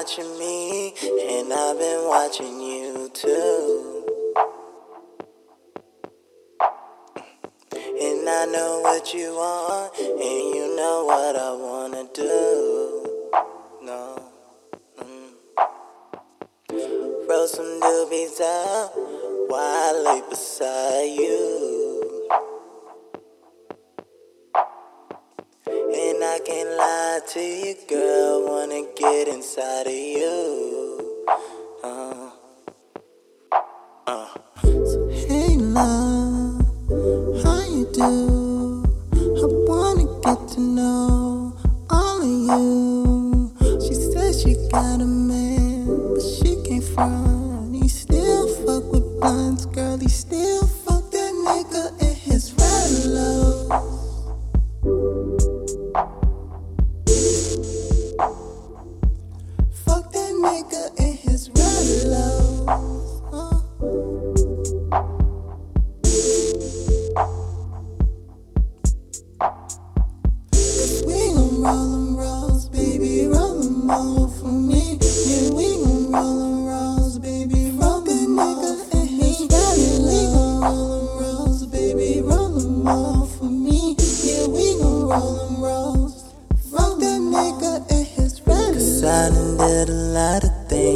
watching me, and I've been watching you too. And I know what you want, and you know what I wanna do. No. Mm. Roll some doobies up while I lay beside you. Lie to you, girl, wanna get inside of you. Uh, uh. So, hey, love, how you do? I wanna get to know all of you. She says she got a man, but she can't. He still fuck with blunts, girl. He still In his red low. Uh. We gon' roll 'em rolls, baby, roll 'em all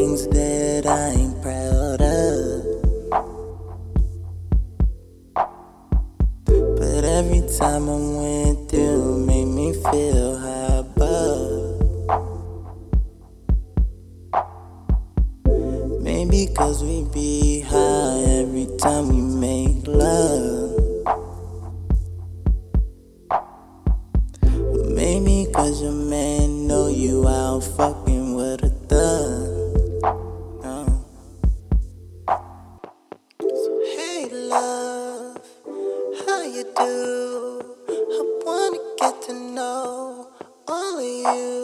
things that I ain't proud of. But every time I went through, made me feel high above. Maybe cause we be high every time we love, how you do? I wanna get to know all of you.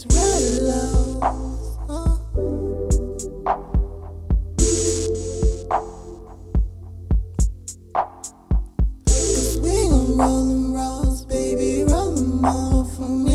It's really low. Cause we gon' baby, them all for me.